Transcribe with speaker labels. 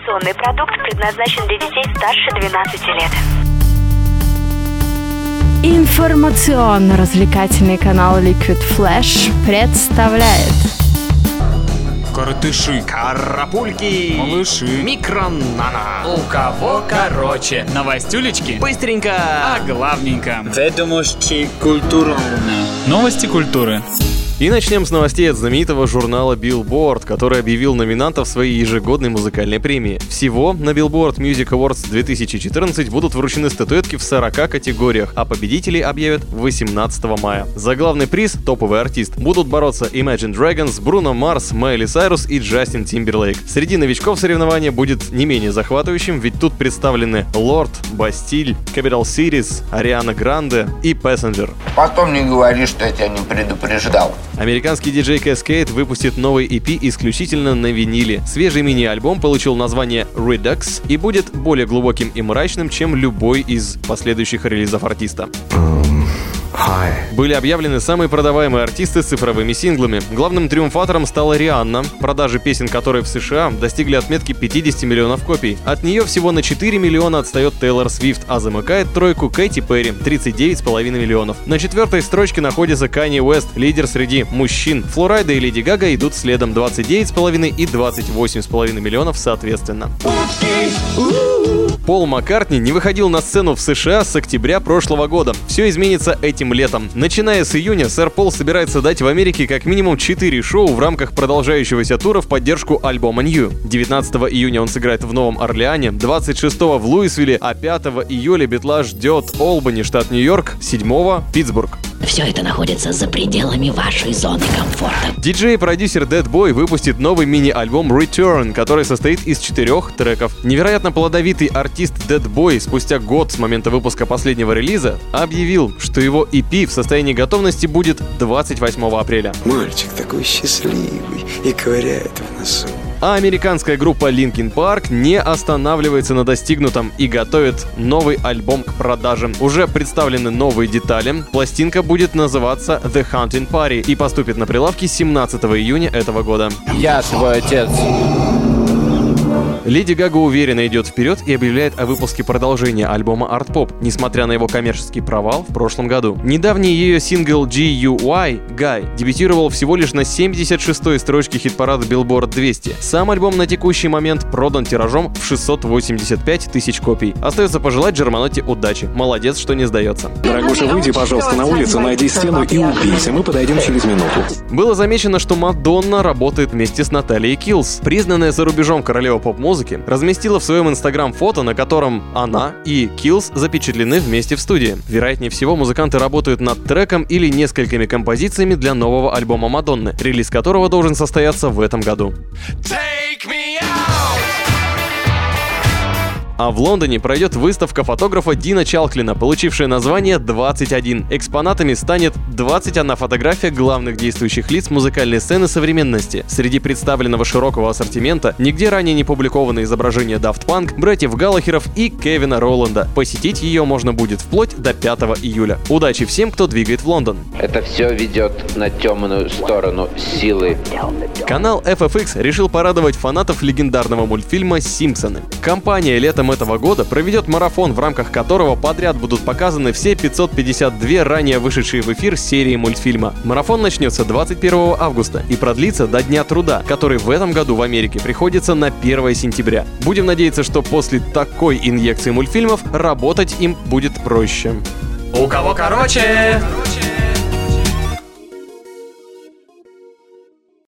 Speaker 1: Информационный продукт предназначен для детей старше 12 лет.
Speaker 2: Информационно-развлекательный канал Liquid Flash представляет
Speaker 3: Коротыши,
Speaker 4: Карапульки!
Speaker 3: малыши,
Speaker 4: Микронана!
Speaker 3: у кого короче. Новостюлечки,
Speaker 4: Быстренько!
Speaker 3: а главненько.
Speaker 5: Ведомости культурные.
Speaker 3: Новости культуры.
Speaker 6: И начнем с новостей от знаменитого журнала Billboard, который объявил номинантов своей ежегодной музыкальной премии. Всего на Billboard Music Awards 2014 будут вручены статуэтки в 40 категориях, а победителей объявят 18 мая. За главный приз «Топовый артист» будут бороться Imagine Dragons, Бруно Марс, Майли Сайрус и Джастин Тимберлейк. Среди новичков соревнования будет не менее захватывающим, ведь тут представлены Лорд, Бастиль, Capital Cities, Ариана Гранде и Passenger.
Speaker 7: Потом не говори, что я тебя не предупреждал.
Speaker 6: Американский диджей Cascade выпустит новый EP исключительно на виниле. Свежий мини-альбом получил название Redux и будет более глубоким и мрачным, чем любой из последующих релизов артиста. Были объявлены самые продаваемые артисты с цифровыми синглами. Главным триумфатором стала Рианна, продажи песен которой в США достигли отметки 50 миллионов копий. От нее всего на 4 миллиона отстает Тейлор Свифт, а замыкает тройку Кэти Перри 39,5 миллионов. На четвертой строчке находится Канье Уэст, лидер среди мужчин. Флорайда и Леди Гага идут следом 29,5 и 28,5 миллионов соответственно. Пол Маккартни не выходил на сцену в США с октября прошлого года. Все изменится этим летом. Начиная с июня, сэр Пол собирается дать в Америке как минимум 4 шоу в рамках продолжающегося тура в поддержку альбома New. 19 июня он сыграет в Новом Орлеане, 26 в Луисвилле, а 5 июля Битла ждет Олбани, штат Нью-Йорк, 7 Питтсбург.
Speaker 8: Все это находится за пределами вашей зоны комфорта.
Speaker 6: Диджей и продюсер Dead Boy выпустит новый мини-альбом Return, который состоит из четырех треков. Невероятно плодовитый артист Dead Boy спустя год с момента выпуска последнего релиза объявил, что его EP в состоянии готовности будет 28 апреля.
Speaker 9: Мальчик такой счастливый и ковыряет в носу.
Speaker 6: А американская группа Linkin Park не останавливается на достигнутом и готовит новый альбом к продажам. Уже представлены новые детали. Пластинка будет называться The Hunting Party и поступит на прилавки 17 июня этого года.
Speaker 4: Я твой отец.
Speaker 6: Леди Гага уверенно идет вперед и объявляет о выпуске продолжения альбома Art Pop, несмотря на его коммерческий провал в прошлом году. Недавний ее сингл GUY Guy дебютировал всего лишь на 76-й строчке хит-парада Billboard 200. Сам альбом на текущий момент продан тиражом в 685 тысяч копий. Остается пожелать Джерманоте удачи. Молодец, что не сдается.
Speaker 10: Дорогуша, выйди, пожалуйста, на улицу, найди стену и убейся. Мы подойдем через минуту.
Speaker 6: Было замечено, что Мадонна работает вместе с Натальей Киллс. Признанная за рубежом королева поп-музыки, разместила в своем инстаграм фото, на котором она и Киллс запечатлены вместе в студии. Вероятнее всего, музыканты работают над треком или несколькими композициями для нового альбома Мадонны, релиз которого должен состояться в этом году. А в Лондоне пройдет выставка фотографа Дина Чалклина, получившая название 21. Экспонатами станет 21 фотография главных действующих лиц музыкальной сцены современности. Среди представленного широкого ассортимента нигде ранее не публикованы изображения Daft Punk, братьев Галлахеров и Кевина Роланда. Посетить ее можно будет вплоть до 5 июля. Удачи всем, кто двигает в Лондон.
Speaker 7: Это все ведет на темную сторону силы.
Speaker 6: Канал FFX решил порадовать фанатов легендарного мультфильма «Симпсоны». Компания летом этого года проведет марафон, в рамках которого подряд будут показаны все 552 ранее вышедшие в эфир серии мультфильма. Марафон начнется 21 августа и продлится до Дня труда, который в этом году в Америке приходится на 1 сентября. Будем надеяться, что после такой инъекции мультфильмов работать им будет проще.
Speaker 3: У кого короче?